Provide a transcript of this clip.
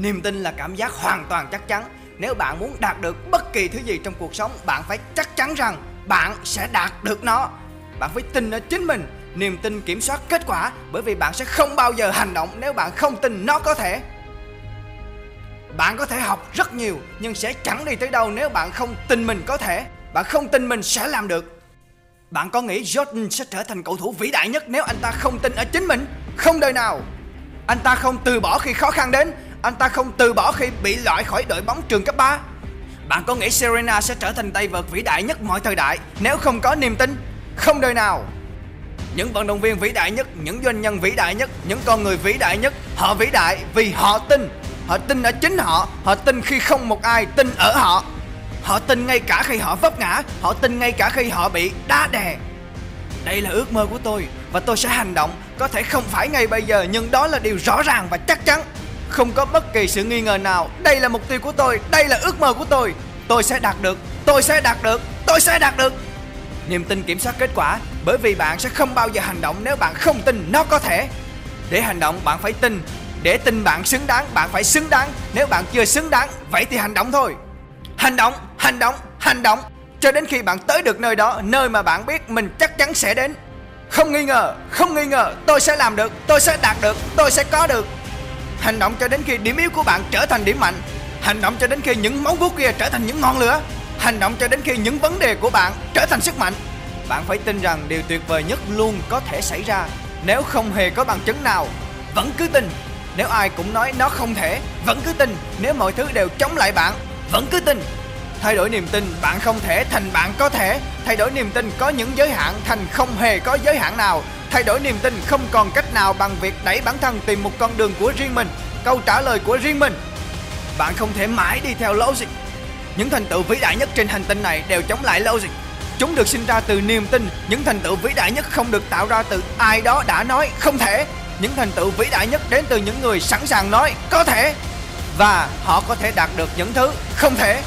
Niềm tin là cảm giác hoàn toàn chắc chắn. Nếu bạn muốn đạt được bất kỳ thứ gì trong cuộc sống, bạn phải chắc chắn rằng bạn sẽ đạt được nó. Bạn phải tin ở chính mình. Niềm tin kiểm soát kết quả bởi vì bạn sẽ không bao giờ hành động nếu bạn không tin nó có thể. Bạn có thể học rất nhiều nhưng sẽ chẳng đi tới đâu nếu bạn không tin mình có thể. Bạn không tin mình sẽ làm được. Bạn có nghĩ Jordan sẽ trở thành cầu thủ vĩ đại nhất nếu anh ta không tin ở chính mình? Không đời nào. Anh ta không từ bỏ khi khó khăn đến, anh ta không từ bỏ khi bị loại khỏi đội bóng trường cấp 3. Bạn có nghĩ Serena sẽ trở thành tay vợt vĩ đại nhất mọi thời đại nếu không có niềm tin? Không đời nào. Những vận động viên vĩ đại nhất, những doanh nhân vĩ đại nhất, những con người vĩ đại nhất, họ vĩ đại vì họ tin. Họ tin ở chính họ, họ tin khi không một ai tin ở họ. Họ tin ngay cả khi họ vấp ngã, họ tin ngay cả khi họ bị đá đè. Đây là ước mơ của tôi và tôi sẽ hành động, có thể không phải ngay bây giờ nhưng đó là điều rõ ràng và chắc chắn. Không có bất kỳ sự nghi ngờ nào, đây là mục tiêu của tôi, đây là ước mơ của tôi. Tôi sẽ đạt được, tôi sẽ đạt được, tôi sẽ đạt được. Niềm tin kiểm soát kết quả bởi vì bạn sẽ không bao giờ hành động nếu bạn không tin nó có thể. Để hành động bạn phải tin, để tin bạn xứng đáng bạn phải xứng đáng, nếu bạn chưa xứng đáng vậy thì hành động thôi. Hành động, hành động, hành động cho đến khi bạn tới được nơi đó, nơi mà bạn biết mình chắc chắn sẽ đến. Không nghi ngờ, không nghi ngờ, tôi sẽ làm được, tôi sẽ đạt được, tôi sẽ có được. Hành động cho đến khi điểm yếu của bạn trở thành điểm mạnh. Hành động cho đến khi những móng vuốt kia trở thành những ngọn lửa. Hành động cho đến khi những vấn đề của bạn trở thành sức mạnh. Bạn phải tin rằng điều tuyệt vời nhất luôn có thể xảy ra. Nếu không hề có bằng chứng nào, vẫn cứ tin. Nếu ai cũng nói nó không thể, vẫn cứ tin. Nếu mọi thứ đều chống lại bạn, vẫn cứ tin Thay đổi niềm tin bạn không thể thành bạn có thể Thay đổi niềm tin có những giới hạn thành không hề có giới hạn nào Thay đổi niềm tin không còn cách nào bằng việc đẩy bản thân tìm một con đường của riêng mình. Câu trả lời của riêng mình. Bạn không thể mãi đi theo logic. Những thành tựu vĩ đại nhất trên hành tinh này đều chống lại logic. Chúng được sinh ra từ niềm tin. Những thành tựu vĩ đại nhất không được tạo ra từ ai đó đã nói. Không thể. Những thành tựu vĩ đại nhất đến từ những người sẵn sàng nói. Có thể. Và họ có thể đạt được những thứ không thể.